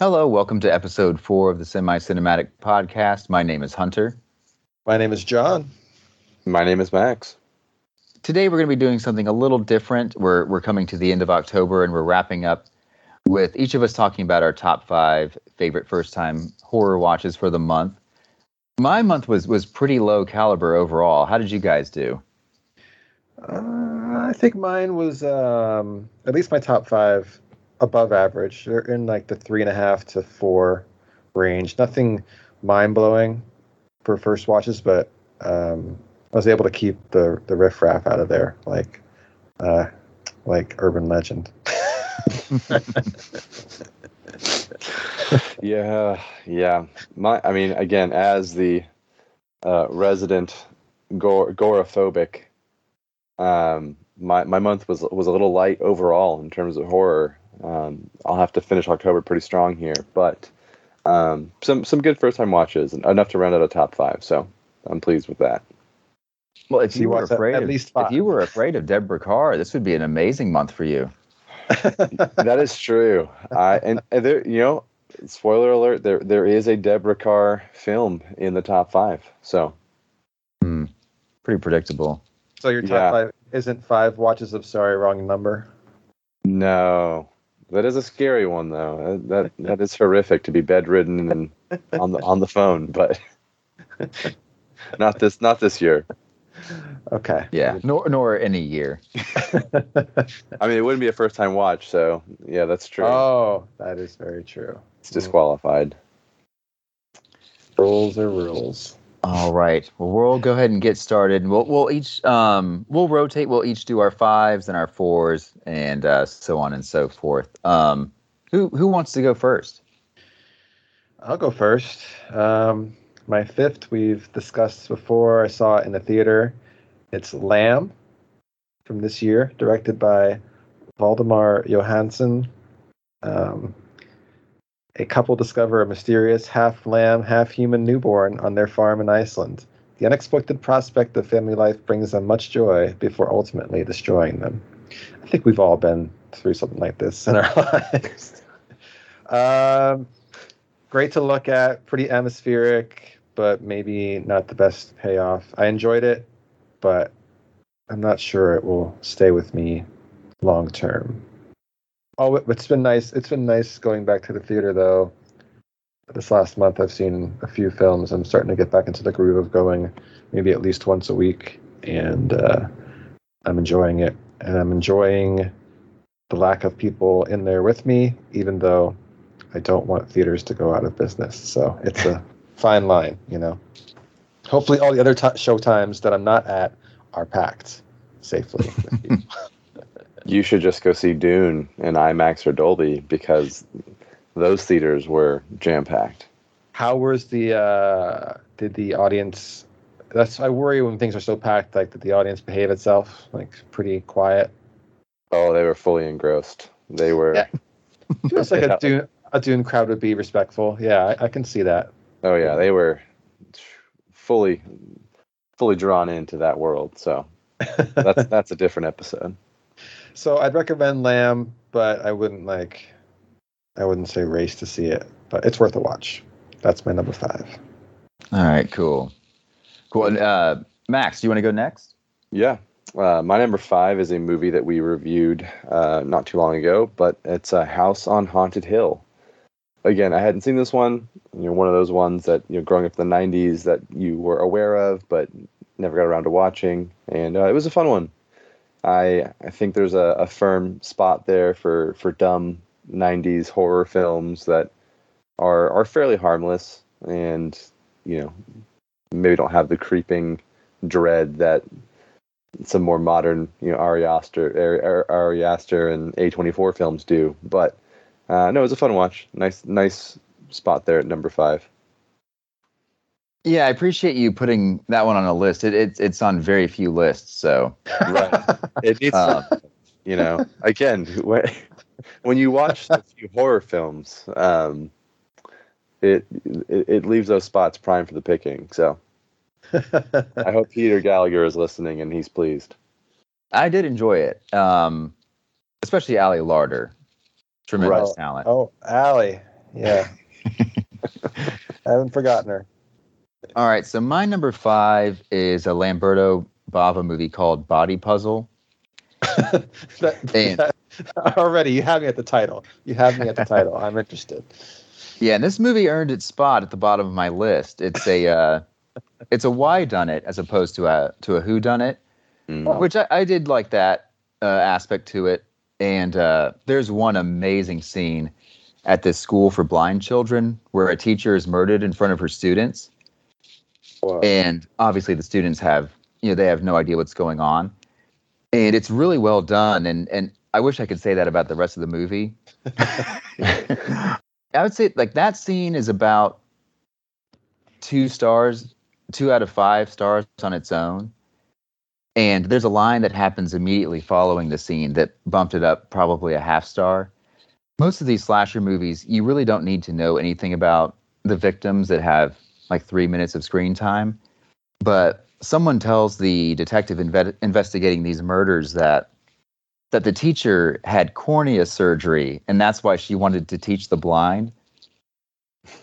Hello, welcome to episode four of the Semi Cinematic Podcast. My name is Hunter. My name is John. My name is Max. Today we're going to be doing something a little different. We're we're coming to the end of October and we're wrapping up with each of us talking about our top five favorite first time horror watches for the month. My month was was pretty low caliber overall. How did you guys do? Uh, I think mine was um, at least my top five above average. They're in like the three and a half to four range. Nothing mind blowing for first watches, but um, I was able to keep the the riffraff out of there, like uh, like urban legend. yeah, yeah. My, I mean, again, as the uh, resident gore, agoraphobic, um, my my month was was a little light overall in terms of horror. Um, I'll have to finish October pretty strong here, but um, some some good first time watches enough to round out a top five. So I'm pleased with that. Well, if so you, you were afraid at, at of, least five. if you were afraid of Deborah Kerr, this would be an amazing month for you. that is true. I and, and there, you know, spoiler alert: there there is a Deborah Kerr film in the top five. So, hmm, pretty predictable. So your top yeah. five isn't five watches of sorry wrong number. No, that is a scary one though. Uh, that that is horrific to be bedridden and on the on the phone, but not this not this year. Okay. Yeah. Nor nor any year. I mean, it wouldn't be a first time watch, so yeah, that's true. Oh, that is very true. It's disqualified. Rules are rules. All right. Well, we'll go ahead and get started. We'll we'll each um we'll rotate. We'll each do our fives and our fours and uh, so on and so forth. Um, who who wants to go first? I'll go first. Um, my fifth we've discussed before. I saw it in the theater. It's Lamb from this year, directed by Valdimar Jóhannsson. Um, a couple discover a mysterious half lamb, half human newborn on their farm in Iceland. The unexpected prospect of family life brings them much joy before ultimately destroying them. I think we've all been through something like this in our lives. um, great to look at, pretty atmospheric, but maybe not the best payoff. I enjoyed it, but I'm not sure it will stay with me long term. Oh, it's been nice. It's been nice going back to the theater though. This last month, I've seen a few films. I'm starting to get back into the groove of going maybe at least once a week, and uh, I'm enjoying it. And I'm enjoying the lack of people in there with me, even though I don't want theaters to go out of business. So it's a fine line, you know. Hopefully, all the other t- show times that I'm not at are packed safely. you should just go see Dune in IMAX or Dolby because those theaters were jam packed. How was the uh, did the audience? That's I worry when things are so packed. Like did the audience behave itself? Like pretty quiet. Oh, they were fully engrossed. They were. Yeah. Feels like a Dune a Dune crowd would be respectful. Yeah, I, I can see that. Oh yeah, they were fully fully drawn into that world. So that's that's a different episode. So I'd recommend Lamb, but I wouldn't like I wouldn't say race to see it, but it's worth a watch. That's my number five. All right, cool. Cool. Uh, Max, do you want to go next? Yeah. Uh, my number five is a movie that we reviewed uh, not too long ago, but it's a House on Haunted Hill again, I hadn't seen this one. You know, one of those ones that you know, growing up in the '90s that you were aware of, but never got around to watching, and uh, it was a fun one. I I think there's a, a firm spot there for for dumb '90s horror films that are are fairly harmless and you know maybe don't have the creeping dread that some more modern you know Ari Aster, Ari Aster and A24 films do, but uh, no, it was a fun watch. Nice, nice spot there at number five. Yeah, I appreciate you putting that one on a list. It, it's it's on very few lists, so right. It needs, um, you know, again, when, when you watch a few horror films, um, it, it it leaves those spots prime for the picking. So I hope Peter Gallagher is listening and he's pleased. I did enjoy it, um, especially Ali Larter. Tremendous right. talent. Oh, Ali. Yeah. I haven't forgotten her. All right, so my number five is a Lamberto Bava movie called Body Puzzle. that, that- already, you have me at the title. You have me at the title. I'm interested. Yeah, and this movie earned its spot at the bottom of my list. It's a uh, it's a why done it as opposed to a to a who done it, Mm. which I, I did like that uh, aspect to it. And uh, there's one amazing scene at this school for blind children where a teacher is murdered in front of her students, Whoa. and obviously the students have you know they have no idea what's going on, and it's really well done. And and I wish I could say that about the rest of the movie. I would say like that scene is about two stars, two out of five stars on its own. And there's a line that happens immediately following the scene that bumped it up probably a half star. Most of these slasher movies, you really don't need to know anything about the victims that have like three minutes of screen time. But someone tells the detective inve- investigating these murders that that the teacher had cornea surgery and that's why she wanted to teach the blind.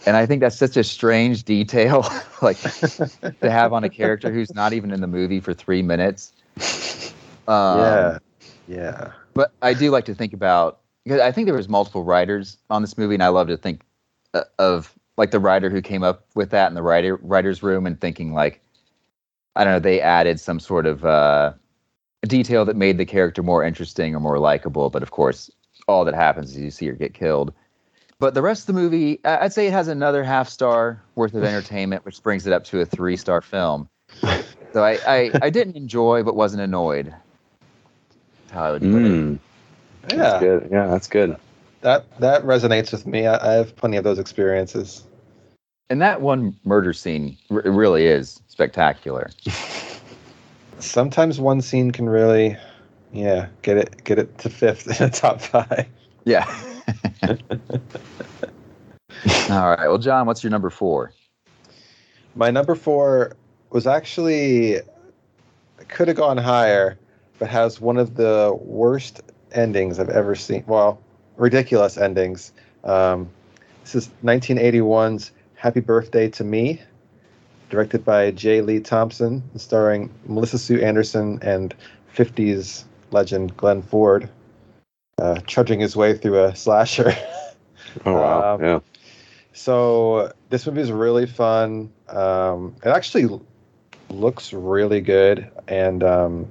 And I think that's such a strange detail, like to have on a character who's not even in the movie for three minutes. Um, yeah. Yeah. but I do like to think about because I think there was multiple writers on this movie, and I love to think uh, of like the writer who came up with that in the writer writers room and thinking like, I don't know, they added some sort of uh, detail that made the character more interesting or more likable. But of course, all that happens is you see her get killed. But the rest of the movie, I- I'd say it has another half star worth of entertainment, which brings it up to a three star film. So I, I, I didn't enjoy, but wasn't annoyed. How I would put it. Mm. Yeah. That's good. Yeah, that's good. That that resonates with me. I, I have plenty of those experiences. And that one murder scene r- really is spectacular. Sometimes one scene can really, yeah, get it get it to fifth in a top five. Yeah. All right. Well, John, what's your number four? My number four was actually could have gone higher, but has one of the worst endings I've ever seen. Well, ridiculous endings. Um, this is 1981's "Happy Birthday to Me," directed by J. Lee Thompson, starring Melissa Sue Anderson and 50s legend Glenn Ford, uh, trudging his way through a slasher. Oh wow. Um, yeah. So this movie is really fun. Um, it actually looks really good, and um,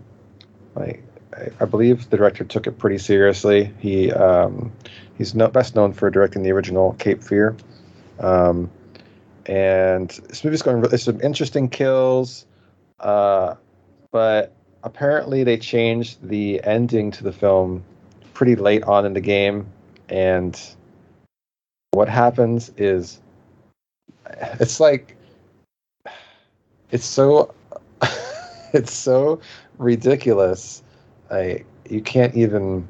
like I, I believe the director took it pretty seriously. He um, he's no, best known for directing the original Cape Fear, um, and this movie's going. There's some interesting kills, uh, but apparently they changed the ending to the film pretty late on in the game, and what happens is it's like it's so it's so ridiculous i you can't even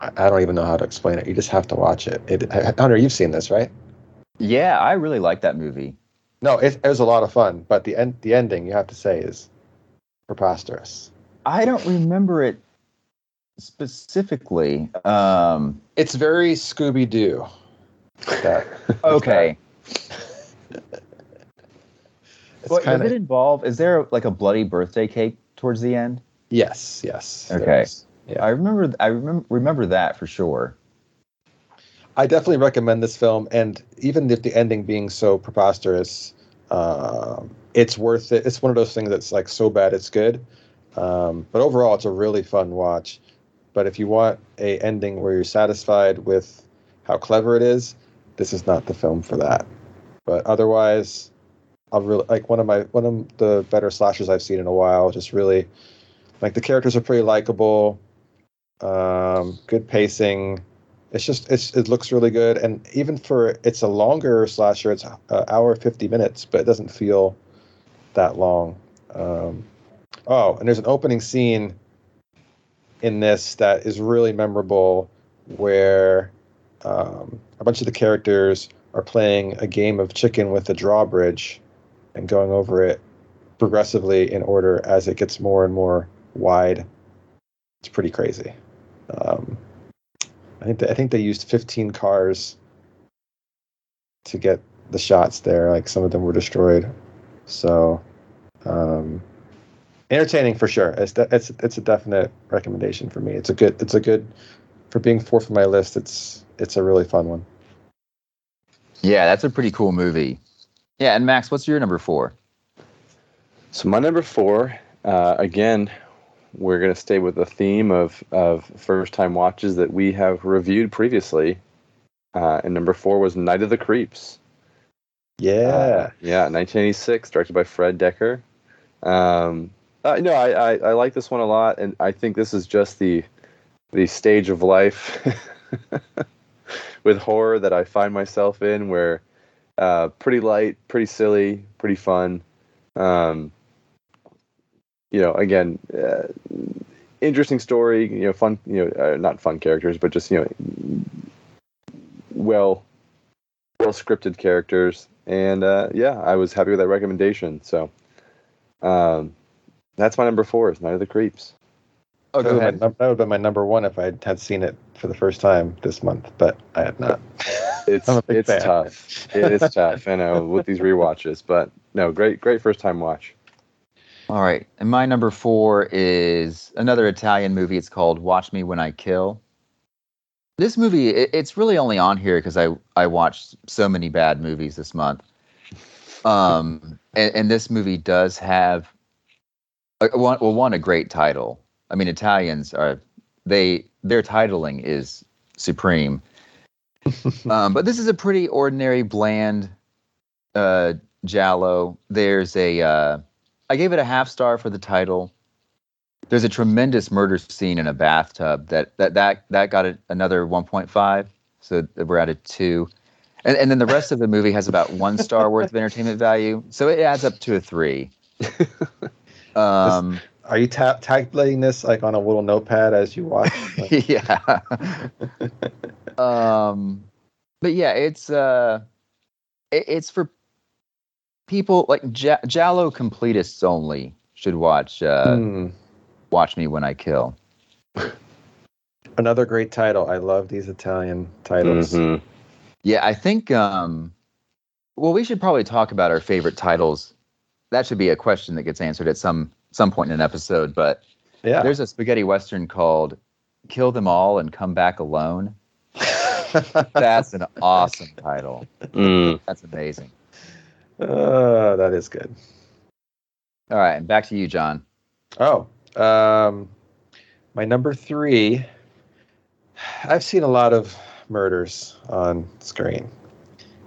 I I don't even know how to explain it. You just have to watch it. It, Hunter, you've seen this, right? Yeah, I really like that movie. No, it, it was a lot of fun, but the end, the ending, you have to say, is preposterous. I don't remember it specifically. Um, It's very Scooby Doo. Okay. Well, does it involve? Is there like a bloody birthday cake towards the end? yes, yes. Okay. Yeah. I remember. I remember remember that for sure. I definitely recommend this film, and even if the ending being so preposterous, um, it's worth it. It's one of those things that's like so bad it's good. Um, but overall, it's a really fun watch. But if you want a ending where you're satisfied with how clever it is, this is not the film for that. But otherwise, I'll really like one of my one of the better slashers I've seen in a while. Just really like the characters are pretty likable, um, good pacing it's just it's it looks really good. And even for it's a longer slasher it's an hour 50 minutes but it doesn't feel that long. Um, oh and there's an opening scene in this that is really memorable where um, a bunch of the characters are playing a game of chicken with a drawbridge and going over it progressively in order as it gets more and more wide. It's pretty crazy. Um, I think they, I think they used 15 cars to get the shots there. Like some of them were destroyed. So, um, entertaining for sure. It's de- it's it's a definite recommendation for me. It's a good it's a good for being fourth on my list. It's it's a really fun one. Yeah, that's a pretty cool movie. Yeah, and Max, what's your number four? So my number four, uh, again, we're going to stay with the theme of of first time watches that we have reviewed previously. Uh, and number four was Night of the Creeps. Yeah. Uh, yeah, 1986, directed by Fred Dekker. Um, uh, no, I, I, I like this one a lot, and I think this is just the the stage of life with horror that I find myself in, where uh, pretty light, pretty silly, pretty fun. Um, you know, again, uh, interesting story. You know, fun. You know, uh, not fun characters, but just you know, well, well scripted characters. And uh, yeah, I was happy with that recommendation. So, um, that's my number four. Is Night of the Creeps. Oh, that, go would ahead. that would have been my number one if I had seen it for the first time this month, but I have not. It's I'm a big it's fan. tough. It is tough. I know with these rewatches, but no, great great first time watch. All right. And my number four is another Italian movie. It's called Watch Me When I Kill. This movie, it, it's really only on here because I, I watched so many bad movies this month. Um, and, and this movie does have, a, one, well, one, a great title. I mean, Italians are, they, their titling is supreme. um, but this is a pretty ordinary, bland uh, Giallo. There's a, uh, I gave it a half star for the title. There's a tremendous murder scene in a bathtub that that that that got a, another 1.5, so we're at a two, and and then the rest of the movie has about one star worth of entertainment value, so it adds up to a three. Um, Are you ta- tabulating this like on a little notepad as you watch? Like, yeah. um, but yeah, it's uh, it, it's for people like J- Giallo completists only should watch uh, hmm. Watch Me When I Kill. Another great title. I love these Italian titles. Mhm. Yeah, I think. Um, well, we should probably talk about our favorite titles. That should be a question that gets answered at some some point in an episode. But Yeah. there's a spaghetti western called "Kill Them All and Come Back Alone." That's an awesome title. Mm. That's amazing. Uh, that is good. All right, and back to you, John. Oh, um, my number three. I've seen a lot of murders on screen,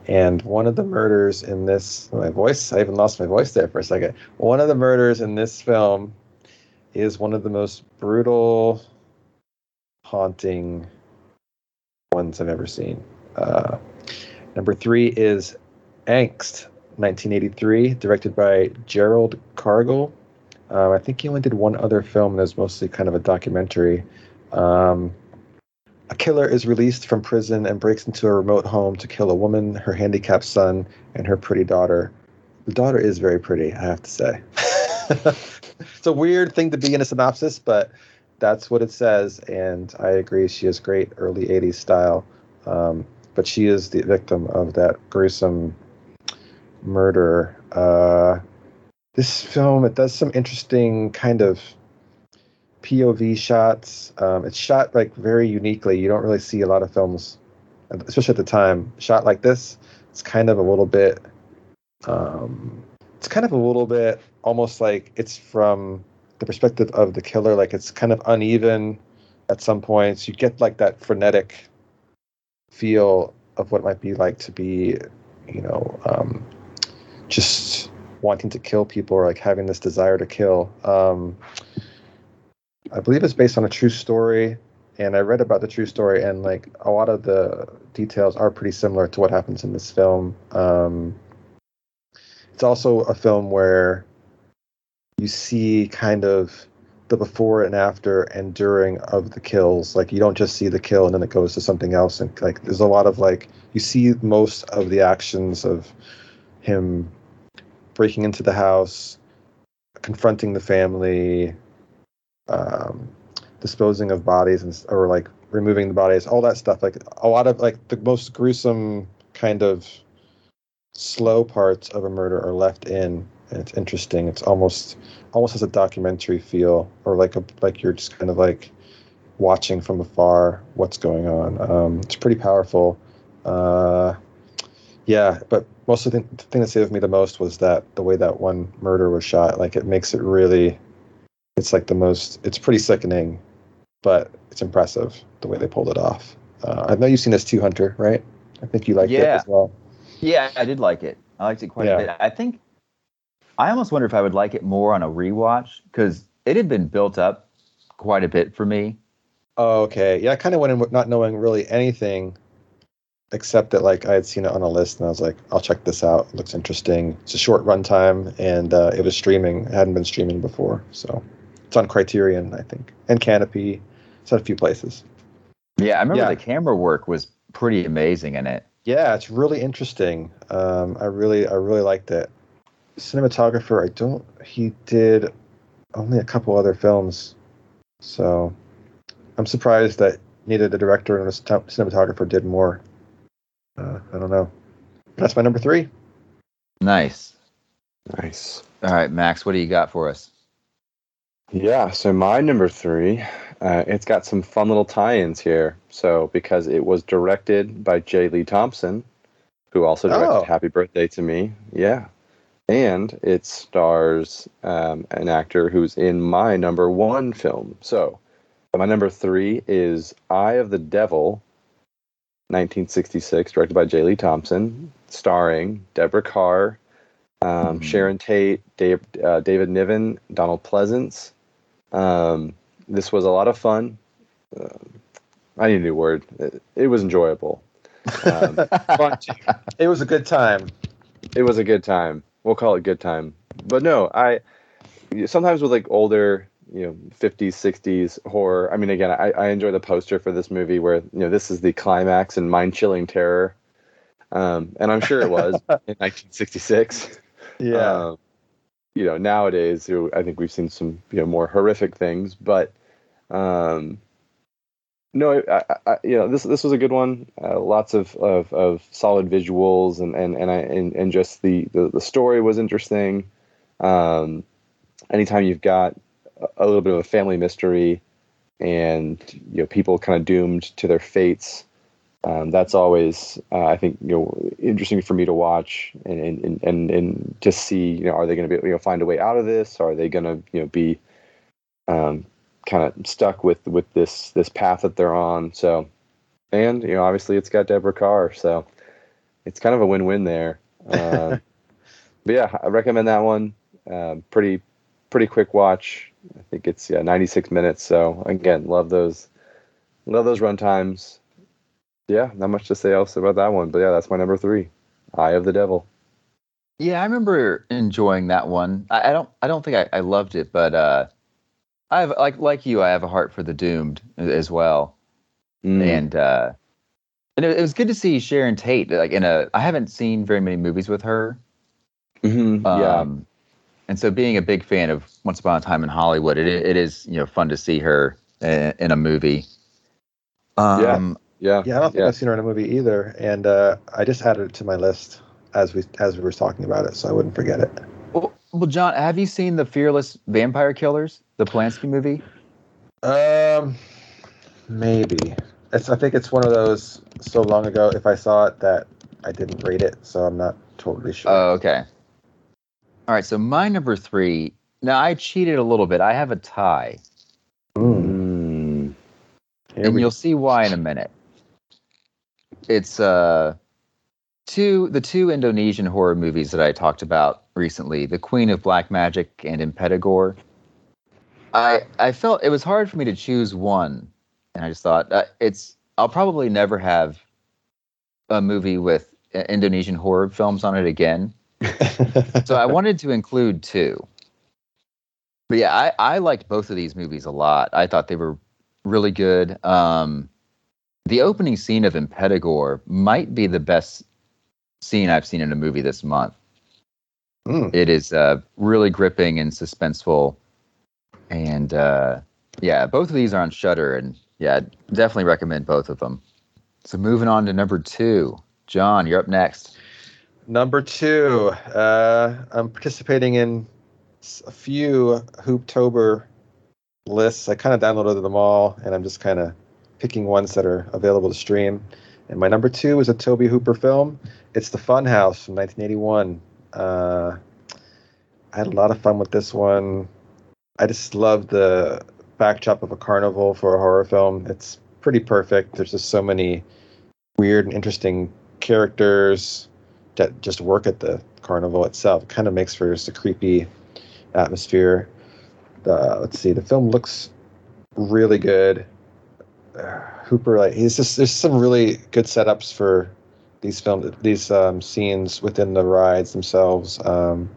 and one of the murders in this my voice. I even lost my voice there for a second. One of the murders in this film is one of the most brutal, haunting ones I've ever seen. Uh, number three is Angst, 1983, directed by Gerald Kargl. Um, I think he only did one other film that was mostly kind of a documentary. Um, a killer is released from prison and breaks into a remote home to kill a woman, her handicapped son, and her pretty daughter. The daughter is very pretty, I have to say. it's a weird thing to be in a synopsis, but that's what it says. And I agree, she has great early 80s style. Um, but she is the victim of that gruesome murder. Uh, this film it does some interesting kind of POV shots. Um, it's shot like very uniquely. You don't really see a lot of films, especially at the time, shot like this. It's kind of a little bit. Um, it's kind of a little bit almost like it's from the perspective of the killer. Like it's kind of uneven at some points. You get like that frenetic feel of what might be like to be, you know, um, wanting to kill people or like having this desire to kill. Um, I believe it's based on a true story, and I read about the true story, and like a lot of the details are pretty similar to what happens in this film. Um, it's also a film where you see kind of the before and after and during of the kills. Like you don't just see the kill and then it goes to something else, and like there's a lot of like you see most of the actions of him breaking into the house, confronting the family, um, disposing of bodies and or like removing the bodies, all that stuff. Like a lot of like the most gruesome kind of slow parts of a murder are left in, and it's interesting. It's almost almost has a documentary feel, or like a like you're just kind of like watching from afar what's going on. Um, it's pretty powerful. Uh, yeah, but most of the thing, the thing that stayed with me the most was that the way that one murder was shot. Like it makes it really, it's like the most. It's pretty sickening, but it's impressive the way they pulled it off. Uh, I know you've seen this too, Hunter, right? I think you liked it as well. Yeah, I did like it. I liked it quite Yeah. a bit. I think I almost wonder if I would like it more on a rewatch because it had been built up quite a bit for me. Oh, okay. Yeah, I kind of went in with not knowing really anything, except that like I had seen it on a list, and I was like, I'll check this out. It looks interesting. It's a short runtime, and uh, it was streaming. It hadn't been streaming before, so it's on Criterion, I think, and Kanopy. It's on a few places. Yeah, I remember Yeah. the camera work was pretty amazing in it. Yeah, it's really interesting. Um, I really, I really liked it. Cinematographer, I don't. He did only a couple other films, so I'm surprised that neither the director nor the cinematographer did more. Uh, I don't know. That's my number three. Nice. Nice. All right, Max, what do you got for us? Yeah, so my number three, uh, it's got some fun little tie-ins here. So because it was directed by J. Lee Thompson, who also directed Oh. Happy Birthday to Me. Yeah, and it stars um, an actor who's in my number one film. So my number three is Eye of the Devil, 1966, directed by J. Lee Thompson, starring Deborah Kerr, um, Mhm. Sharon Tate, Dave, uh, David Niven, Donald Pleasence. Um, this was a lot of fun. Um, I need a new word. It, it was enjoyable. Um, fun. It was a good time. It was a good time. We'll call it good time. But no, I sometimes with like older, you know, 50s, 60s horror. I mean, again, I, I enjoy the poster for this movie where you know this is the climax and mind-chilling terror, um, and I'm sure it was in 1966. Yeah. Um, you know, nowadays, I think we've seen some you know more horrific things, but um, no, I, I, you know, this this was a good one. Uh, lots of, of, of solid visuals, and and and I and, and just the, the the story was interesting. Um, anytime you've got a, little bit of a family mystery, and you know people kind of doomed to their fates. Um, that's always, uh, I think, you know, interesting for me to watch and and, and, and, to see, you know, are they going to be, you know, find a way out of this? Are they going to, you know, be um, kind of stuck with with this this path that they're on? So, and you know, obviously, it's got Deborah Kerr, so it's kind of a win-win there. Um, but yeah, I recommend that one. Um, pretty pretty quick watch. I think it's yeah 96 minutes. So again, love those love those run times yeah, not much to say else about that one. But yeah, that's my number three, Eye of the Devil. Yeah, I remember enjoying that one. I, I don't I don't think I, I loved it, but uh I have like like you, I have a heart for the doomed as well. Mm. And uh and it, it was good to see Sharon Tate like in a I haven't seen very many movies with her. Mhm, Um yeah, and so being a big fan of Once Upon a Time in Hollywood, it it is, you know, fun to see her in, in a movie. Um yeah, yeah, I don't think I've seen her in a movie either, and uh, I just added it to my list as we as we were talking about it, so I wouldn't forget it. well, well, John, have you seen the Fearless Vampire Killers, the Polanski movie? Um, maybe. It's. I think it's one of those so long ago. If I saw it, that I didn't rate it, so I'm not totally sure. Oh, okay. All right, so my number three. Now I cheated a little bit. I have a tie, Mm, and we- you'll see why in a minute. It's uh, two the two Indonesian horror movies that I talked about recently, The Queen of Black Magic and Impetigore. I I felt it was hard for me to choose one, and I just thought uh, it's I'll probably never have a movie with uh, Indonesian horror films on it again. so I wanted to include two. But yeah, I, I liked both of these movies a lot. I thought they were really good. Um, the opening scene of Impetigore might be the best scene I've seen in a movie this month. Mm. It is uh, really gripping and suspenseful, and uh, yeah, both of these are on Shudder, and yeah, definitely recommend both of them. So moving on to number two, John, you're up next. Number two, uh, I'm participating in a few Hooptober lists. I kind of downloaded them all, and I'm just kind of picking ones that are available to stream. And my number two is a Tobe Hooper film. It's The Funhouse from 1981. Uh, I had a lot of fun with this one. I just love the backdrop of a carnival for a horror film. It's pretty perfect. There's just so many weird and interesting characters that just work at the carnival itself. It kind of makes for just a creepy atmosphere. Let's see, the film looks really good. Uh, Hooper, like he's just there's some really good setups for these film these um, scenes within the rides themselves. Um,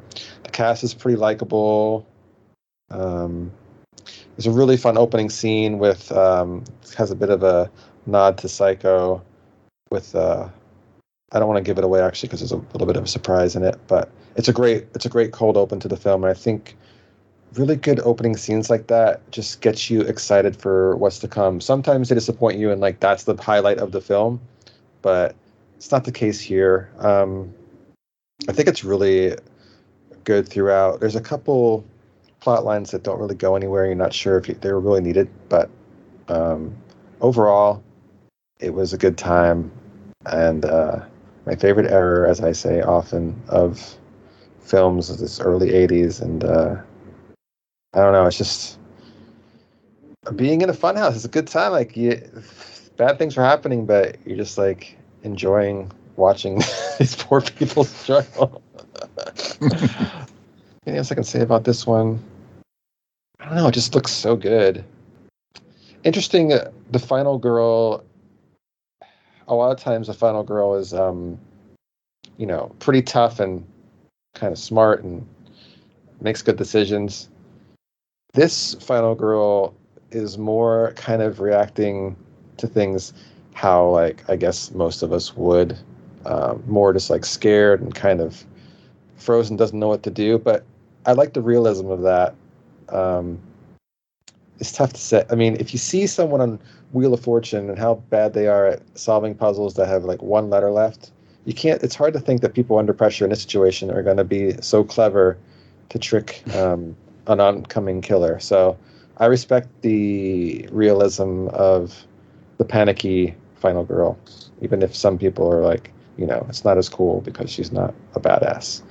the cast is pretty likable. Um, a really fun opening scene with um, has a bit of a nod to Psycho with uh, I don't want to give it away actually because there's a little bit of a surprise in it, but it's a great it's a great cold open to the film, and I think really good opening scenes like that just gets you excited for what's to come. Sometimes they disappoint you, and like that's the highlight of the film, but it's not the case here. Um, I think it's really good throughout. There's a couple plot lines that don't really go anywhere. You're not sure if they were really needed, but um, overall, it was a good time. And uh, my favorite error, as I say often, of films is this early 80s. And uh, I don't know, it's just being in a funhouse is a good time. Like, you, bad things are happening, but you're just like enjoying watching these poor people struggle. Anything else I can say about this one? I don't know. It just looks so good. Interesting. uh, The final girl. A lot of times, the final girl is, um, you know, pretty tough and kind of smart and makes good decisions. This final girl is more kind of reacting to things how, like, I guess most of us would. Um, more just like scared and kind of frozen, doesn't know what to do. But I like the realism of that. Um, it's tough to say. I mean, if you see someone on Wheel of Fortune and how bad they are at solving puzzles that have like one letter left, you can't. It's hard to think that people under pressure in this situation are going to be so clever to trick um, an oncoming killer. So I respect the realism of the panicky final girl, even if some people are like, you know, it's not as cool because she's not a badass.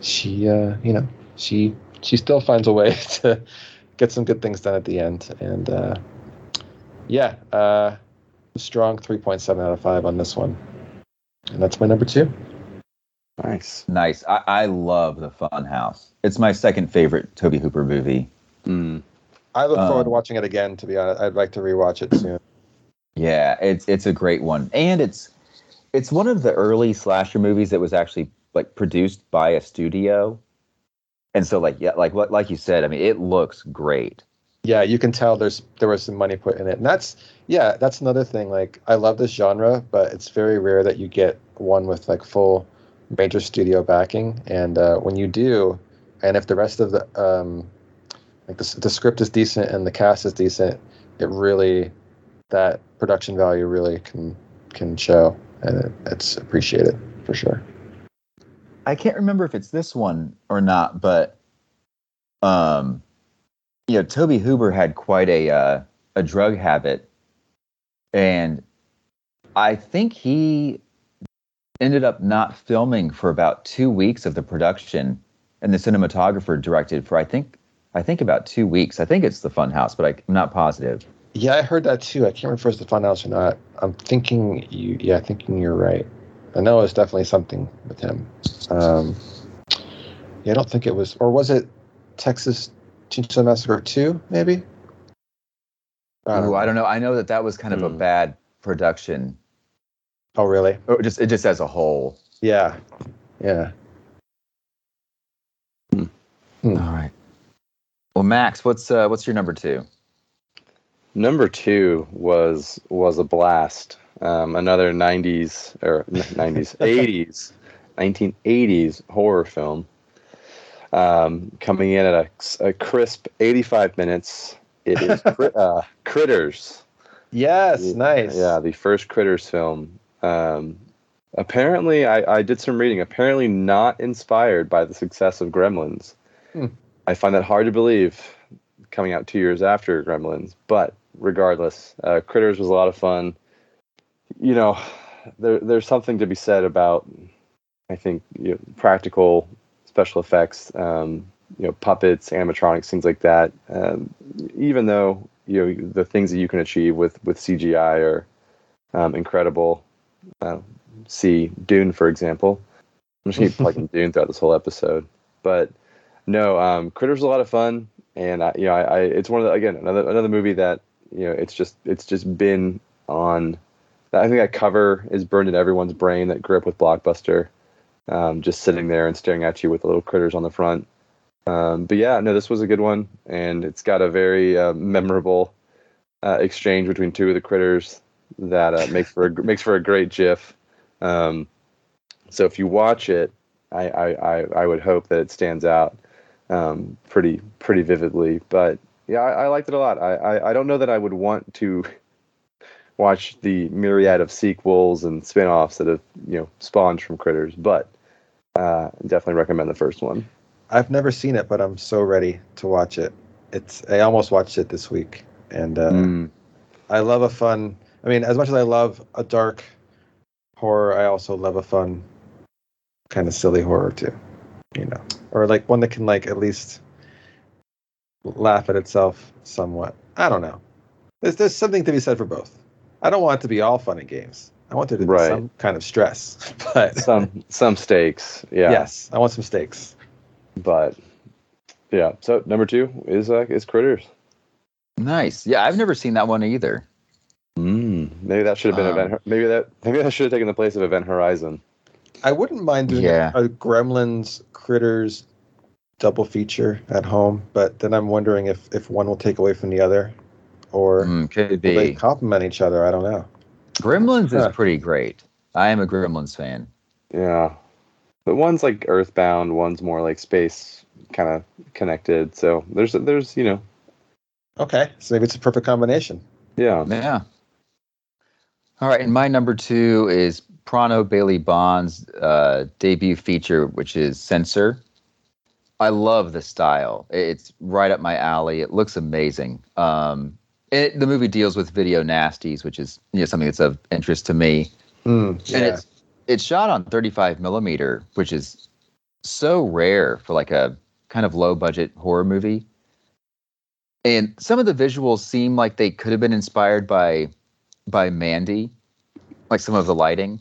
She, uh, you know, she she still finds a way to get some good things done at the end. And uh, yeah, uh, strong 3.7 out of 5 on this one. And that's my number two. Nice. Nice. I, I love the Fun House. It's my second favorite Tobe Hooper movie. Mm. I look forward to Um, watching it again, to be honest. I'd like to rewatch it soon. Yeah, it's it's a great one, and it's it's one of the early slasher movies that was actually like produced by a studio, and so like yeah, like what like you said, I mean, it looks great. Yeah, you can tell there's there was some money put in it. And that's yeah, that's another thing. Like I love this genre, but it's very rare that you get one with like full major studio backing. And uh, when you do, and if the rest of the um, like the, the script is decent and the cast is decent, it really that production value really can can show, and it, it's appreciated for sure. I can't remember if it's this one or not, but um, you know, Tobe Hooper had quite a uh, a drug habit, and I think he ended up not filming for about two weeks of the production, and the cinematographer directed for I think I think about two weeks. I think it's the Funhouse, but I'm not positive. Yeah, I heard that too. I can't remember if it's the Funhouse or not. I'm thinking you. Yeah, thinking you're right. I know it's definitely something with him. Um, yeah, I don't think it was, or was it Texas Chainsaw Massacre two? Maybe. Ooh, I don't know. I know that that was kind of a Hmm. bad production, Oh, really? or just it just as a whole. Yeah, yeah. All right. Well, Max, what's uh, what's your number two? Number two was was a blast. Um, another '90s or '90s, '80s, 1980s horror film. Um, coming in at a, a crisp 85 minutes. It is cri- uh, Critters. Yes, Yeah, nice. Yeah, the first Critters film. Um, Apparently, I, I did some reading. Apparently, not inspired by the success of Gremlins. Hmm. I find that hard to believe coming out two years after Gremlins. But regardless, uh, Critters was a lot of fun. You know, there, there's something to be said about, I think, you know, practical special effects, um, you know, puppets, animatronics, things like that. Um, even though you know the things that you can achieve with with CGI are um, incredible. Uh, see Dune, for example. I'm just gonna keep plugging Dune throughout this whole episode, but no, um, Critters a lot of fun, and I, you know, I, I it's one of the again another another movie that you know it's just it's just been on. I think that cover is burned in everyone's brain that grew up with Blockbuster, um, just sitting there and staring at you with the little critters on the front. Um, but yeah, no, this was a good one, and it's got a very uh, memorable uh, exchange between two of the critters that uh, makes for a, makes for a great GIF. Um, so if you watch it, I, I, I, I would hope that it stands out um, pretty pretty vividly. But yeah, I, I liked it a lot. I, I, I don't know that I would want to watch the myriad of sequels and spin-offs that have you know spawned from Critters, but uh, definitely recommend the first one. I've never seen it, but I'm so ready to watch it. It's I almost watched it this week, and uh, Mm. I love a fun. I mean, as much as I love a dark horror, I also love a fun, kind of silly horror too. You know, or like one that can like at least laugh at itself somewhat. I don't know. There's there's something to be said for both. I don't want it to be all fun and games. I want there to be Right. some kind of stress, but Some some stakes, yeah. yes, I want some stakes. But yeah, so number two is uh, is Critters. Nice. Yeah, I've never seen that one either. Mm. Maybe that should have been Um, Event. Maybe that maybe that should have taken the place of Event Horizon. I wouldn't mind doing Yeah. a, a Gremlins Critters double feature at home, but then I'm wondering if if one will take away from the other, or Mm, could will they be. complement each other. I don't know. Gremlins Huh. is pretty great. I am a Gremlins fan. Yeah, but one's like Earthbound, one's more like space kind of connected. So there's there's you know Okay, so maybe it's a perfect combination. yeah Yeah. All right, and my number two is Prano Bailey Bond's uh, debut feature, which is Censor. I love the style. It's right up my alley. It looks amazing. Um, it, the movie deals with video nasties, which is you know something that's of interest to me. Mm, and it's it's shot on 35 millimeter which is so rare for like a kind of low budget horror movie. And some of the visuals seem like they could have been inspired by by mandy like some of the lighting.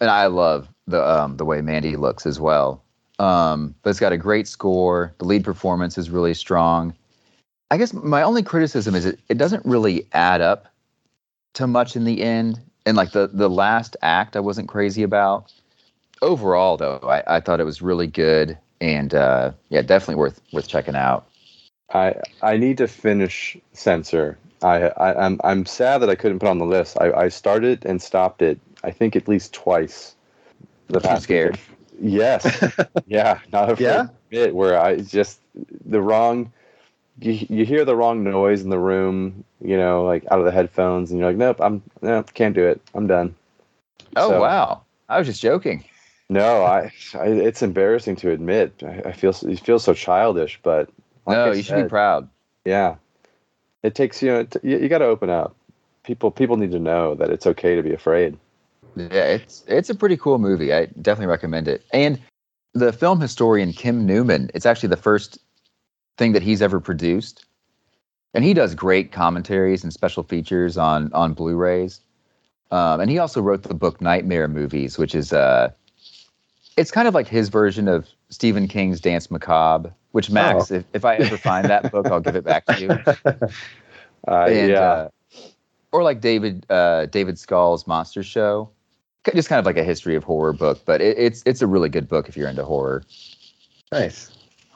And i love the um the way mandy looks as well. Um but it's got a great score. The lead performance is really strong i guess my only criticism is it, it doesn't really add up to much in the end and like the the last act i wasn't crazy about overall though i, I thought it was really good and uh yeah definitely worth worth checking out I I need to finish Censor. I, I I'm I'm sad that I couldn't put on the list. I, I started and stopped it. I think at least twice. The past scared. Yes. yeah. Not a Yeah? bit where I just the wrong. You, you hear the wrong noise in the room, you know, like out of the headphones, and you're like, nope, I'm no, can't do it. I'm done. oh So- wow i was just joking No, I, I it's embarrassing to admit. I, I feel you feel so childish, but like no I you should be proud Yeah, it takes you know t- you, you got to open up. People people need to know that it's okay to be afraid. yeah it's it's a pretty cool movie i definitely recommend it and the film historian kim newman it's actually the first thing that he's ever produced and he does great commentaries and special features on on blu-rays um, and he also wrote the book nightmare movies which is uh it's kind of like his version of stephen king's danse macabre which max if, if i ever find that book i'll give it back to you Uh, and, yeah, uh, or like David uh, David Skal's Monster Show, just kind of like a history of horror book. But it, it's it's a really good book if you're into horror. nice.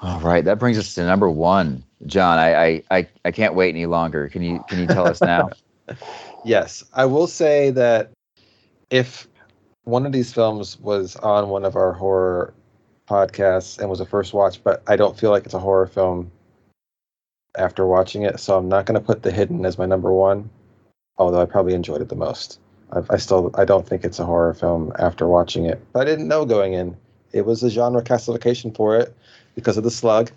All right, that brings us to number one, John. I I I, can't wait any longer. Can you can you tell us now? Yes, I will say that if one of these films was on one of our horror podcasts and was a first watch, but I don't feel like it's a horror film after watching it, so I'm not going to put The Hidden as my number one, although I probably enjoyed it the most. I, I still I don't think it's a horror film after watching it. But I didn't know going in. It was a genre classification for it because of the slug,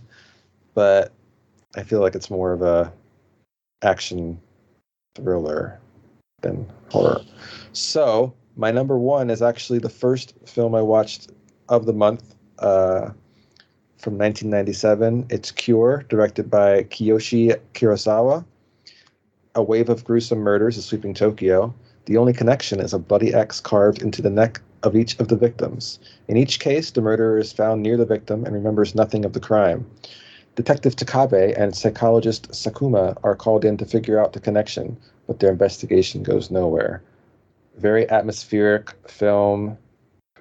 but I feel like it's more of a action thriller than horror. So my number one is actually the first film I watched of the month uh, from 1997. It's Cure, directed by Kiyoshi Kurosawa. A wave of gruesome murders is sweeping Tokyo. The only connection is a bloody X carved into the neck of each of the victims. In each case, the murderer is found near the victim and remembers nothing of the crime. Detective Takabe and psychologist Sakuma are called in to figure out the connection, but their investigation goes nowhere. Very atmospheric film,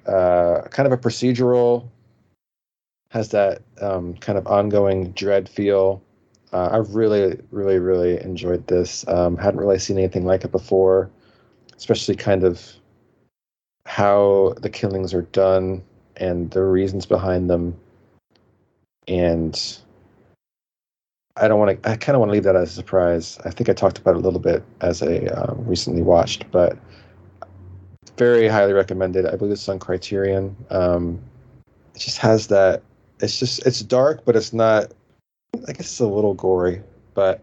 uh, kind of a procedural, has that um, kind of ongoing dread feel. Uh, I really, really, really enjoyed this. Um, hadn't really seen anything like it before, especially kind of how the killings are done and the reasons behind them. And I don't want to. I kind of want to leave that as a surprise. I think I talked about it a little bit as I uh, recently watched, but very highly recommended. I believe it's on Criterion. Um, it just has that. It's just it's dark, but it's not. I guess it's a little gory, but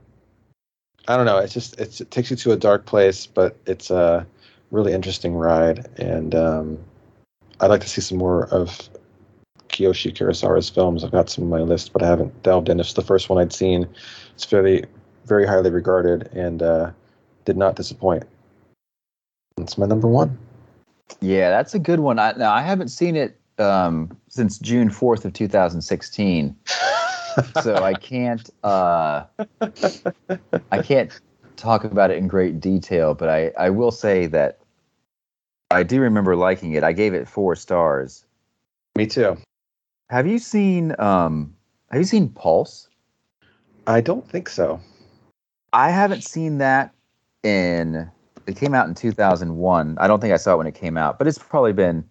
I don't know. It's just it's, it takes you to a dark place, but it's a really interesting ride, and um, I'd like to see some more of Kiyoshi Kurosawa's films. I've got some on my list, but I haven't delved in. It's the first one I'd seen. It's very, very highly regarded and uh, did not disappoint. It's my number one. Yeah, that's a good one. I, now I haven't seen it um, since June fourth of two thousand sixteen, so I can't. Uh, I can't talk about it in great detail, but I, I will say that I do remember liking it. I gave it four stars. Me too. Have you seen um have you seen Pulse? I don't think so. I haven't seen that in it came out in 2001. I don't think I saw it when it came out, but it's probably been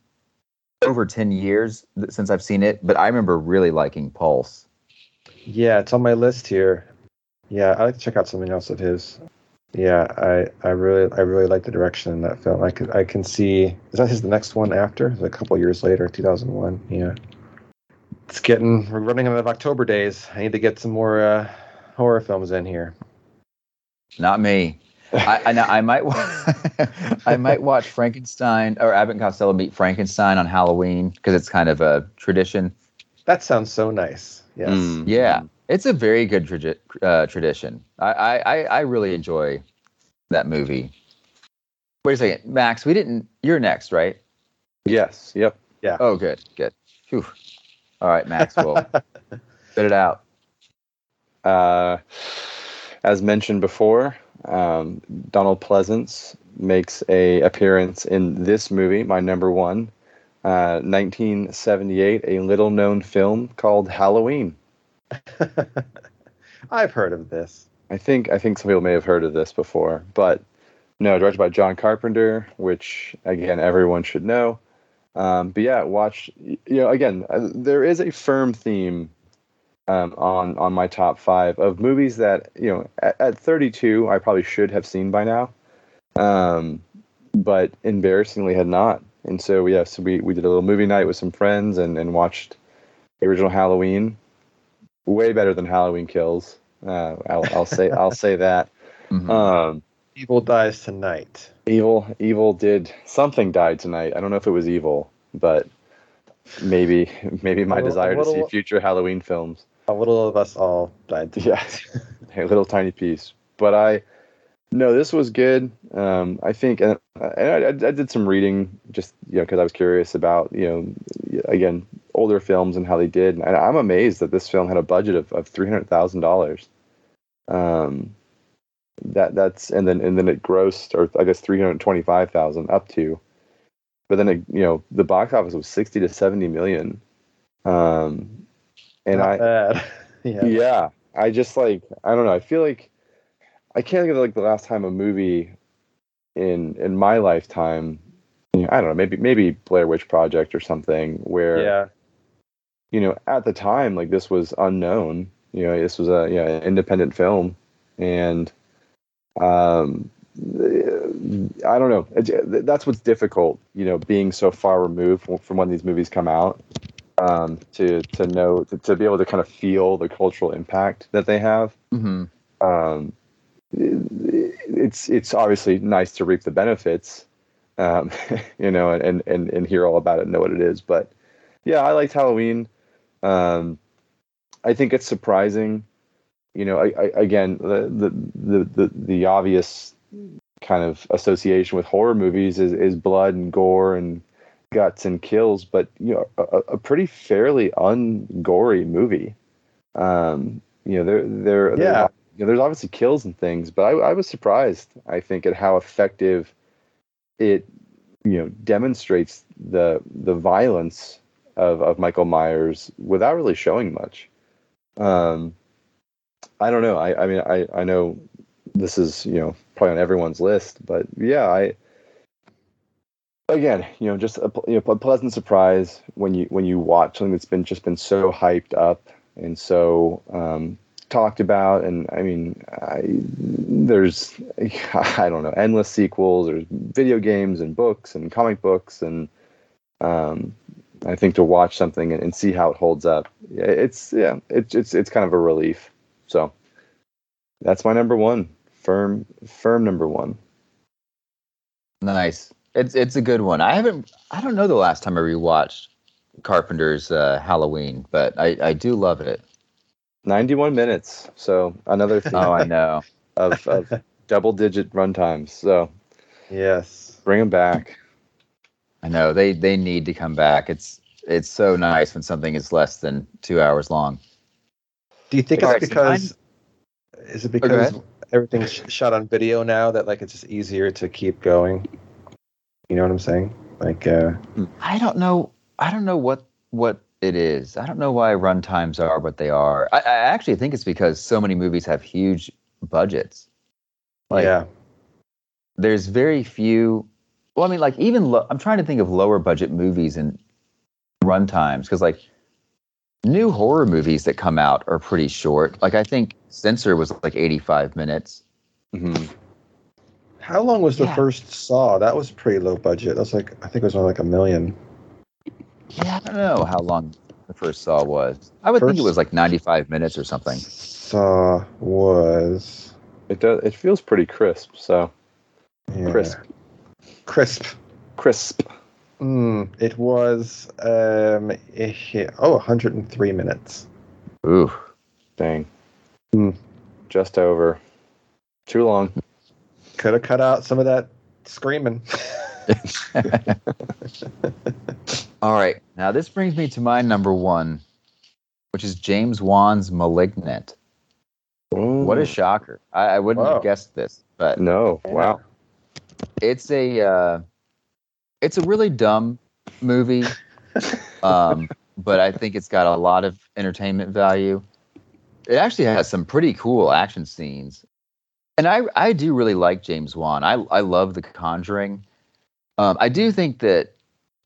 over 10 years since I've seen it, but I remember really liking Pulse. Yeah, it's on my list here. Yeah, I like to check out something else of his. Yeah, I, I really I really like the direction in that film. I could I can see is that his the next one after? A couple years later, two thousand one. Yeah. It's getting we're running out of October days. I need to get some more uh, horror films in here. Not me. I, I, I might wa- I might watch Frankenstein or Abbott and Costello meet Frankenstein on Halloween because it's kind of a tradition. That sounds so nice. Yes. Mm. Yeah, it's a very good tradi- uh, tradition. I, I, I- I really enjoy that movie. Wait a second, Max. We didn't. You're next, right? Yes. Yep. Yeah. Oh, good, good. Phew. All right, Max. Well, spit it out. Uh, as mentioned before, um, Donald Pleasence makes a appearance in this movie, my number one, uh, 1978, a little known film called Halloween. I've heard of this. I think I think some people may have heard of this before, but no, directed by John Carpenter, which again everyone should know. Um, but yeah, watch. You know, again, uh, there is a firm theme um, on on my top five of movies that you know at, at 32 I probably should have seen by now, um, but embarrassingly had not. And so yeah, so we we did a little movie night with some friends and and watched the original Halloween. Way better than Halloween Kills. Uh, I'll, I'll say I'll say that. Mhm. Um, Evil dies tonight. evil evil did something died tonight. I don't know if it was evil, but maybe maybe my little- desire a to see future Halloween films. A little of us all died. Yeah, a little tiny piece. But I, no, this was good. Um, I think, and, and I, I did some reading just you know because I was curious about you know again older films and how they did, and I'm amazed that this film had a budget of, of three hundred thousand dollars. Um, that that's and then and then it grossed or I guess three hundred twenty five thousand up to, but then it, you know the box office was sixty to seventy million. Um, and Not I bad. yeah. yeah i just like i don't know i feel like i can't think of like the last time a movie in in my lifetime you know, i don't know maybe maybe blair witch project or something where Yeah. you know at the time like this was unknown you know this was a you know an independent film and um I don't know. That's what's difficult, you know, being so far removed from, from when these movies come out. Um, to to know to, to be able to kind of feel the cultural impact that they have. hmm Um, it's it's obviously nice to reap the benefits, um, you know, and, and and hear all about it, and know what it is. But yeah, I liked Halloween. Um, I think it's surprising. You know, I, I, again, the, the the the obvious kind of association with horror movies is, is blood and gore and guts and kills, but you know, a, a pretty fairly ungory movie. Um, you know, there there- Yeah. You know, there's obviously kills and things, but I, I was surprised. I think at how effective it you know demonstrates the the violence of of Michael Myers without really showing much. Um, I don't know. I I mean I I know this is you know probably on everyone's list, but yeah, I again you know just a you know, a pleasant surprise when you when you watch something that's been just been so hyped up and so um, talked about and i mean I, there's i don't know endless sequels there's video games and books and comic books and um, i think to watch something and, and see how it holds up it's yeah it's it's it's kind of a relief so that's my number one firm firm number one Nice. It's it's a good one. I haven't. I don't know the last time I rewatched Carpenter's uh, Halloween, but I I do love it. 91 minutes so another theme Oh, I know. of, of double digit runtimes so Yes. bring them back I know. They they need to come back. It's it's so nice when something is less than two hours long. Do you think All it's right, so because is it because ahead. everything's shot on video now that like it's just easier to keep going? You know what I'm saying? Like uh I don't know. I don't know what what it is. I don't know why run times are what they are. I, I actually think it's because so many movies have huge budgets. Like yeah. there's very few. Well, I mean, like even lo- I'm trying to think of lower budget movies and run times because like new horror movies that come out are pretty short. Like I think Censor was like 85 minutes. hmm How long was the Yeah. first Saw? That was pretty low budget. That's like I think it was only like a million. Yeah, I don't know how long the first Saw was. I would think it was like 95 minutes or something. Saw was It does. It feels pretty crisp. So yeah. Crisp. Crisp. crisp. Mm, it was um oh 103 minutes. Ooh. Dang. Hmm. Just over. Too long. Could have cut out some of that screaming. All right. Now this brings me to my number one, which is James Wan's *Malignant*. What a shocker! I, I wouldn't Wow. have guessed this, but no! Wow. it's a uh, it's a really dumb movie, um, but I think it's got a lot of entertainment value. It actually has some pretty cool action scenes, and I I do really like James Wan. I I love The Conjuring. Um, I do think that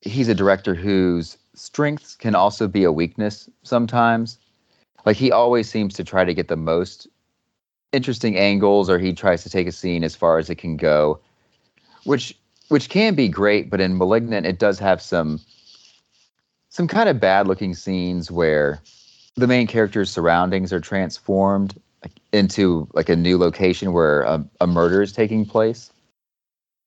he's a director whose strengths can also be a weakness sometimes. Like he always seems to try to get the most interesting angles, or he tries to take a scene as far as it can go which which can be great, but in *Malignant* it does have some some kind of bad looking scenes where the main character's surroundings are transformed into like a new location where a, a murder is taking place.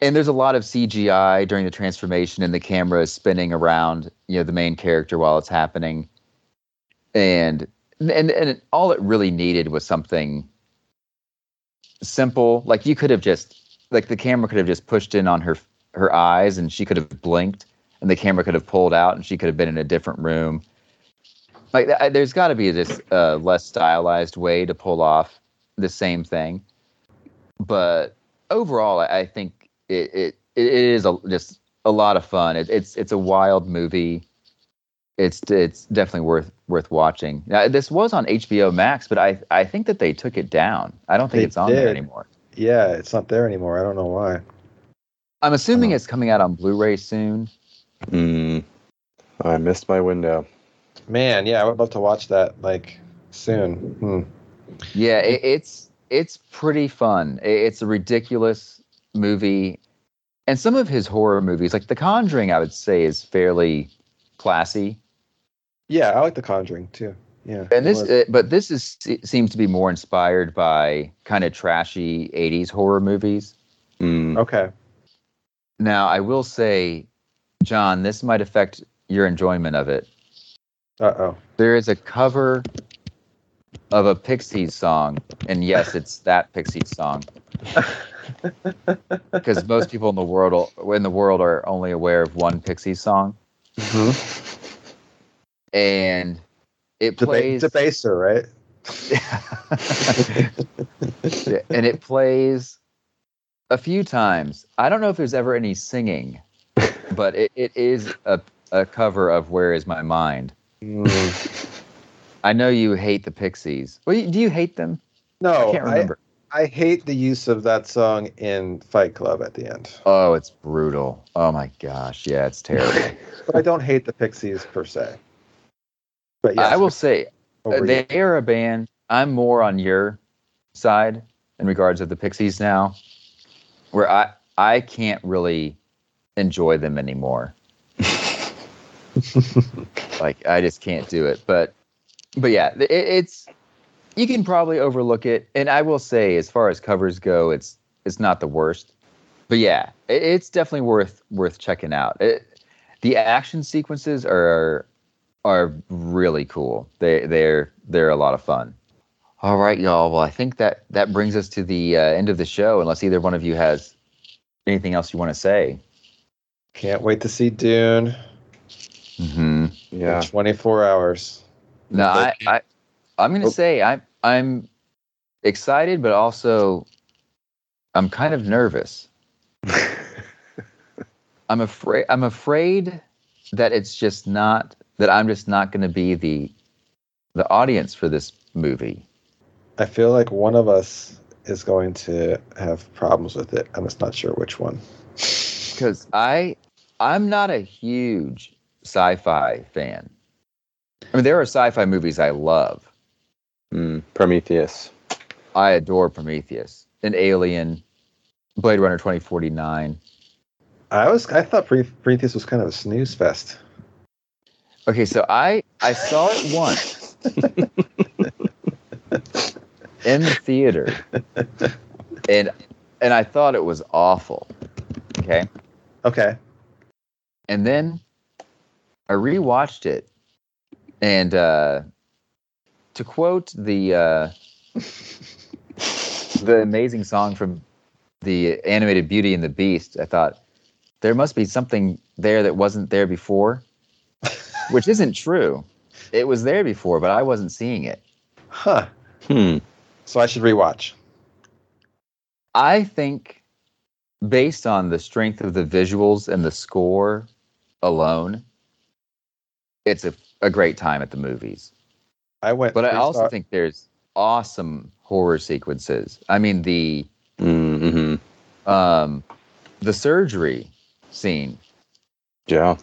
And there's a lot of CGI during the transformation, and the camera is spinning around, you know, the main character while it's happening. And and and all it really needed was something simple. Like you could have just like the camera could have just pushed in on her her eyes and she could have blinked and the camera could have pulled out and she could have been in a different room like th- there's got to be this uh, less stylized way to pull off the same thing but overall I think it, it it is a, just a lot of fun it, it's it's a wild movie it's it's definitely worth worth watching now this was on hbo max but i i think that they took it down i don't think They it's on there anymore Yeah, it's not there anymore. I don't know why. I'm assuming Uh-huh. it's coming out on Blu-ray soon. Mm. I missed my window. Man, yeah, I would love to watch that like soon. Hmm. Yeah, it, it's it's pretty fun. It, it's a ridiculous movie, and some of his horror movies, like The Conjuring, I would say is fairly classy. Yeah, I like The Conjuring too. Yeah. And this, uh, but this is seems to be more inspired by kind of trashy '80s horror movies. Mm. okay. Now, I will say, John, this might affect your enjoyment of it. Uh oh. There is a cover of a Pixies song, and yes, it's that Pixies song. Because most people in the world in the world are only aware of one Pixies song, and it plays. Debaser, right? Yeah, and it plays a few times. I don't know if there's ever any singing, but it, it is a, a cover of Where Is My Mind. Mm. I know you hate the Pixies. Well, do you hate them? No, I can't remember. I hate the use of that song in Fight Club at the end. oh, it's brutal. Oh my gosh. Yeah, it's terrible. But I don't hate the Pixies per se. But yeah, I will say, they are a band. I'm more on your side in regards of the Pixies now, where I, I can't really enjoy them anymore. like I just can't do it. But but yeah, it, it's you can probably overlook it. And I will say, as far as covers go, it's it's not the worst. But yeah, it, it's definitely worth worth checking out. It, the action sequences are are really cool. They they're they're a lot of fun. All right, y'all. Well, I think that that brings us to the uh, end of the show. Unless either one of you has anything else you want to say. Can't wait to see Dune Mm-hmm. Yeah. in 24 hours. No, I, I I'm gonna Oh. say I'm I'm excited, but also I'm kind of nervous. I'm afraid I'm afraid that it's just not that I'm just not going to be the the audience for this movie. I feel like one of us is going to have problems with it. I'm just not sure which one. because I I'm not a huge sci-fi fan. I mean, there are sci-fi movies I love. Mm. Prometheus. I adore Prometheus, and Alien, Blade Runner 2049. I was I thought Prometheus was kind of a snooze fest. Okay, so I I saw it once in the theater, and and I thought it was awful. Okay, Okay. and then I rewatched it, and uh, to quote the uh, the amazing song from the animated Beauty and the Beast, I thought there must be something there that wasn't there before, which isn't true. It was there before, but I wasn't seeing it. Huh. Hmm. So I should rewatch. I think, based on the strength of the visuals and the score alone, it's a, a great time at the movies. I went But I also star- think there's awesome horror sequences. I mean, the Mm-hmm. um, the surgery scene Yeah.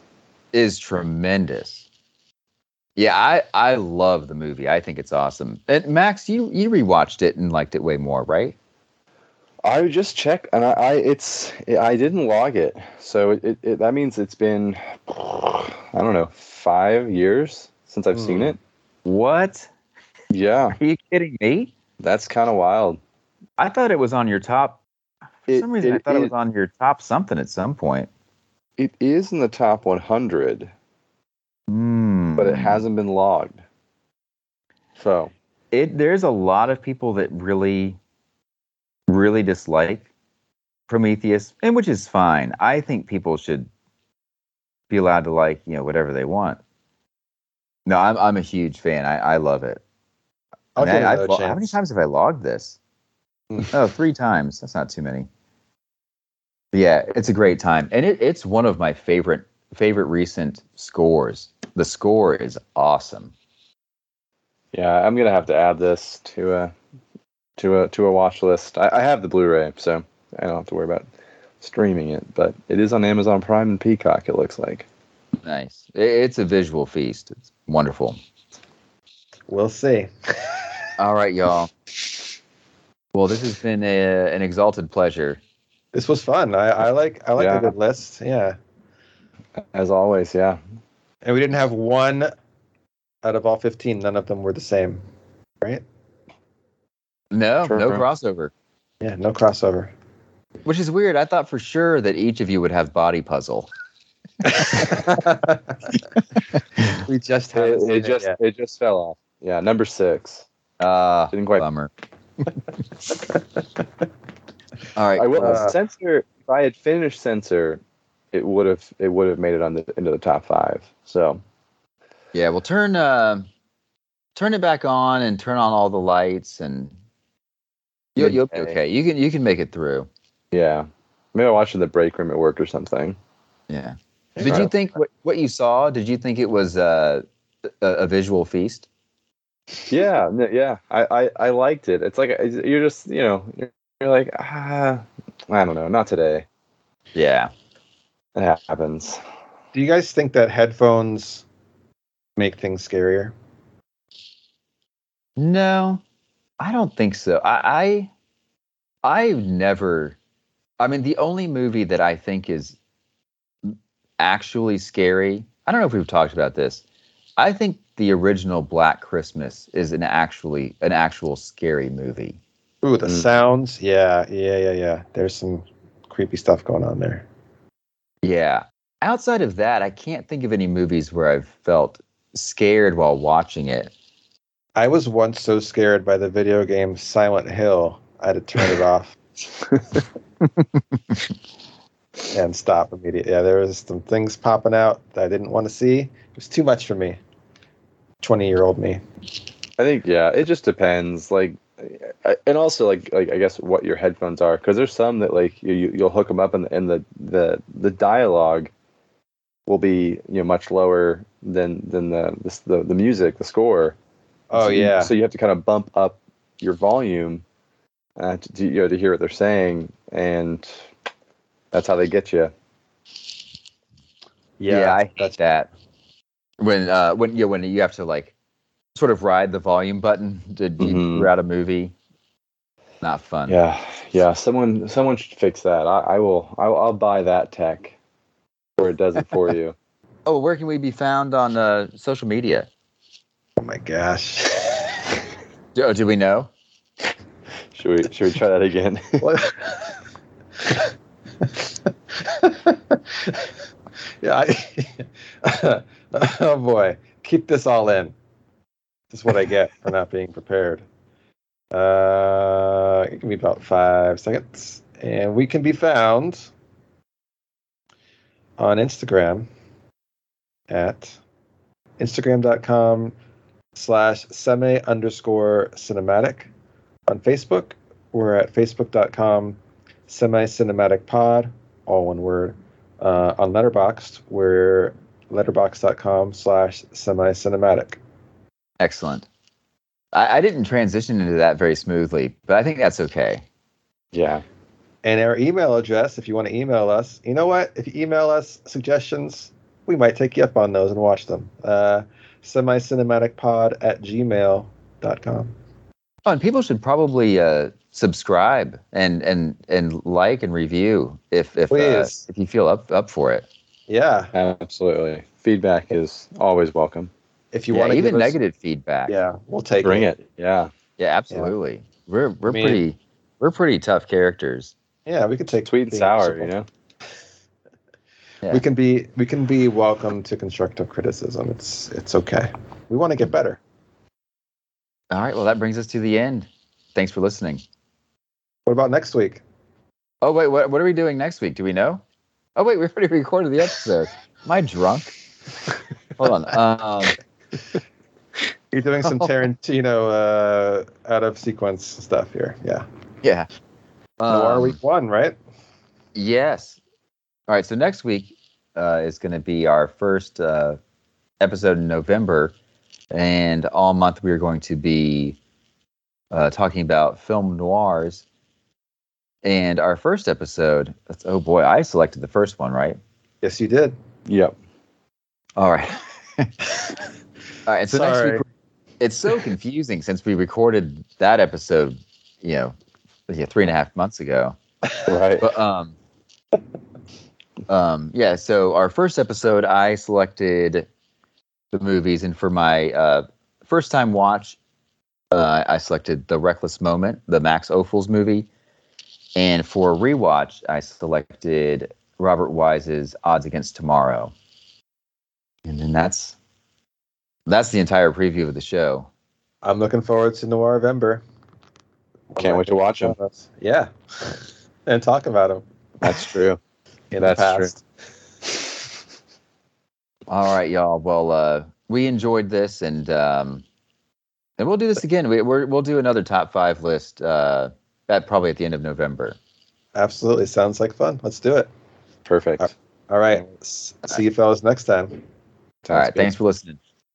is tremendous. Yeah, I I love the movie. I think it's awesome. And Max, you you rewatched it and liked it way more, right? I would just check, and I, I it's I didn't log it, so it, it, it that means it's been I don't know five years since I've seen Hmm. it. What? Yeah, Are you kidding me? that's kind of wild. I thought it was on your top. For It- some reason, I it thought it is- was on your top something at some point. It is in the top 100, Hmm. but it hasn't been logged. So It there's a lot of people that really, really dislike Prometheus, and which is fine. I think people should be allowed to like you know whatever they want. No, I'm I'm a huge fan. I I love it. I'll Man, give I've another lo- chance. how many times have I logged this? Hmm. oh, three times. That's not too many. But yeah, it's a great time, and it, it's one of my favorite favorite recent scores. The score is awesome. yeah, I'm gonna have to add this to a to a to a watch list. I, I have the Blu-ray, so I don't have to worry about streaming it. But it is on Amazon Prime and Peacock. It looks like. Nice. It's a visual feast. It's wonderful. We'll see. All right, y'all. Well, this has been a, an exalted pleasure This was fun. I, I like I like Yeah. a good list. Yeah. As always, yeah. And we didn't have one out of all 15. None of them were the same. Right? No, True. no crossover. Yeah, no crossover. Which is weird. I thought for sure that each of you would have body puzzle. we just It, it it just yet. it just fell off. Yeah, number six. Uh Didn't quite. bummer. All right. I will Uh, censor. If I had finished censor, it would have it would have made it on the into the top five. So Yeah, we'll turn uh turn it back on and turn on all the lights and you'll, you'll be okay. You can you can make it through. Yeah, maybe I watched watch in the break room at work or something. Yeah. Yeah. Did you think what, what you saw? Did you think it was uh, a, a visual feast? Yeah, yeah, I, I I liked it. It's like uh, you're just you know you're, you're like ah I don't know, not today. Yeah. It happens. Do you guys think that headphones make things scarier? No, I don't think so. I, I I've never. I mean, the only movie that I think is actually scary. I don't know if we've talked about this. I think the original Black Christmas is an actually an actual scary movie. Ooh, the Mm. sounds. Yeah, yeah, yeah, yeah. There's some creepy stuff going on there. Yeah. Outside of that, I can't think of any movies where I've felt scared while watching it. I was once so scared by the video game Silent Hill, I had to turn it off and stop immediately. Yeah, there was some things popping out that I didn't want to see. It was too much for me. Twenty-year-old me. I think yeah, it just depends. Like, I- and also like like I guess what your headphones are because there's some that like you you- you'll hook them up and the, and the the the dialogue will be you know much lower than than the the the, the music the score. Oh So you- yeah. So you have to kind of bump up your volume uh, to, to you know to hear what they're saying, and that's how they get you. Yeah, I hate that's that. When uh when you when you have to like sort of ride the volume button to deep Mhm. throughout a movie. Not fun. Yeah, yeah. Someone someone should fix that. I, I will. I'll, I'll buy that tech, or it does it for you. Oh, where can we be found on uh, social media? Oh my gosh. Oh, do we know? Should we should we try that again? Yeah. I, oh boy, keep this all in. This is what I get for not being prepared. Uh, it can be about five seconds, and we can be found on Instagram at instagram.com slash semi underscore cinematic on Facebook. We're at facebook.com semi cinematic pod, all one word. Uh, on Letterboxd, we're letterboxd.com slash semi cinematic. Excellent. I, I didn't transition into that very smoothly, but I think that's okay. yeah. And our email address, if you want to email us, you know what? If you email us suggestions, we might take you up on those and watch them. Uh, semi cinematic pod at gmail.com. Oh, and people should probably uh, subscribe and and and like and review if if uh, if you feel up up for it. Yeah. Absolutely. Feedback is always welcome. If you yeah, want to even us, negative feedback. Yeah, we'll take Bring it. it. Yeah. Yeah, absolutely. We're we're I mean- pretty we're pretty tough characters. Yeah, we could take Sweet and sour, you know? Yeah. We can be we can be welcome to constructive criticism. It's it's okay. We want to get better. All right, well that brings us to the end. Thanks for listening. What about next week? Oh wait, what what are we doing next week? Do we know? Oh wait, we already recorded the episode. Am I drunk? Hold on. Um, You're doing some Tarantino uh, out of sequence stuff here. Yeah. yeah. Noir Um, week one, right? Yes. All right. So next week uh, is going to be our first uh, episode in November, and all month we are going to be uh, talking about film noirs. And our first episode, that's, oh boy, I selected the first one, right? Yes, you did. Yep. All right. all right. So next Sorry. week, it's so confusing since we recorded that episode, you know, yeah, three and a half months ago. Right. But um, um, yeah. So our first episode, I selected the movies, and for my uh, first time watch, uh, I selected The Reckless Moment, the Max Ophuls movie, and for rewatch, I selected Robert Wise's Odds Against Tomorrow, and then that's that's the entire preview of the show. I'm looking forward to Noir November. Can't wait to watch them. Yeah, and talk about them. That's true. In That's the true. Past. All right, y'all. Well, uh, we enjoyed this, and um, and we'll do this again. We, we're, we'll do another top five list. Uh, at probably at the end of November. Absolutely, sounds like fun. Let's do it. Perfect. All right, S- see you fellas next time. All right. Sounds good. Thanks for listening.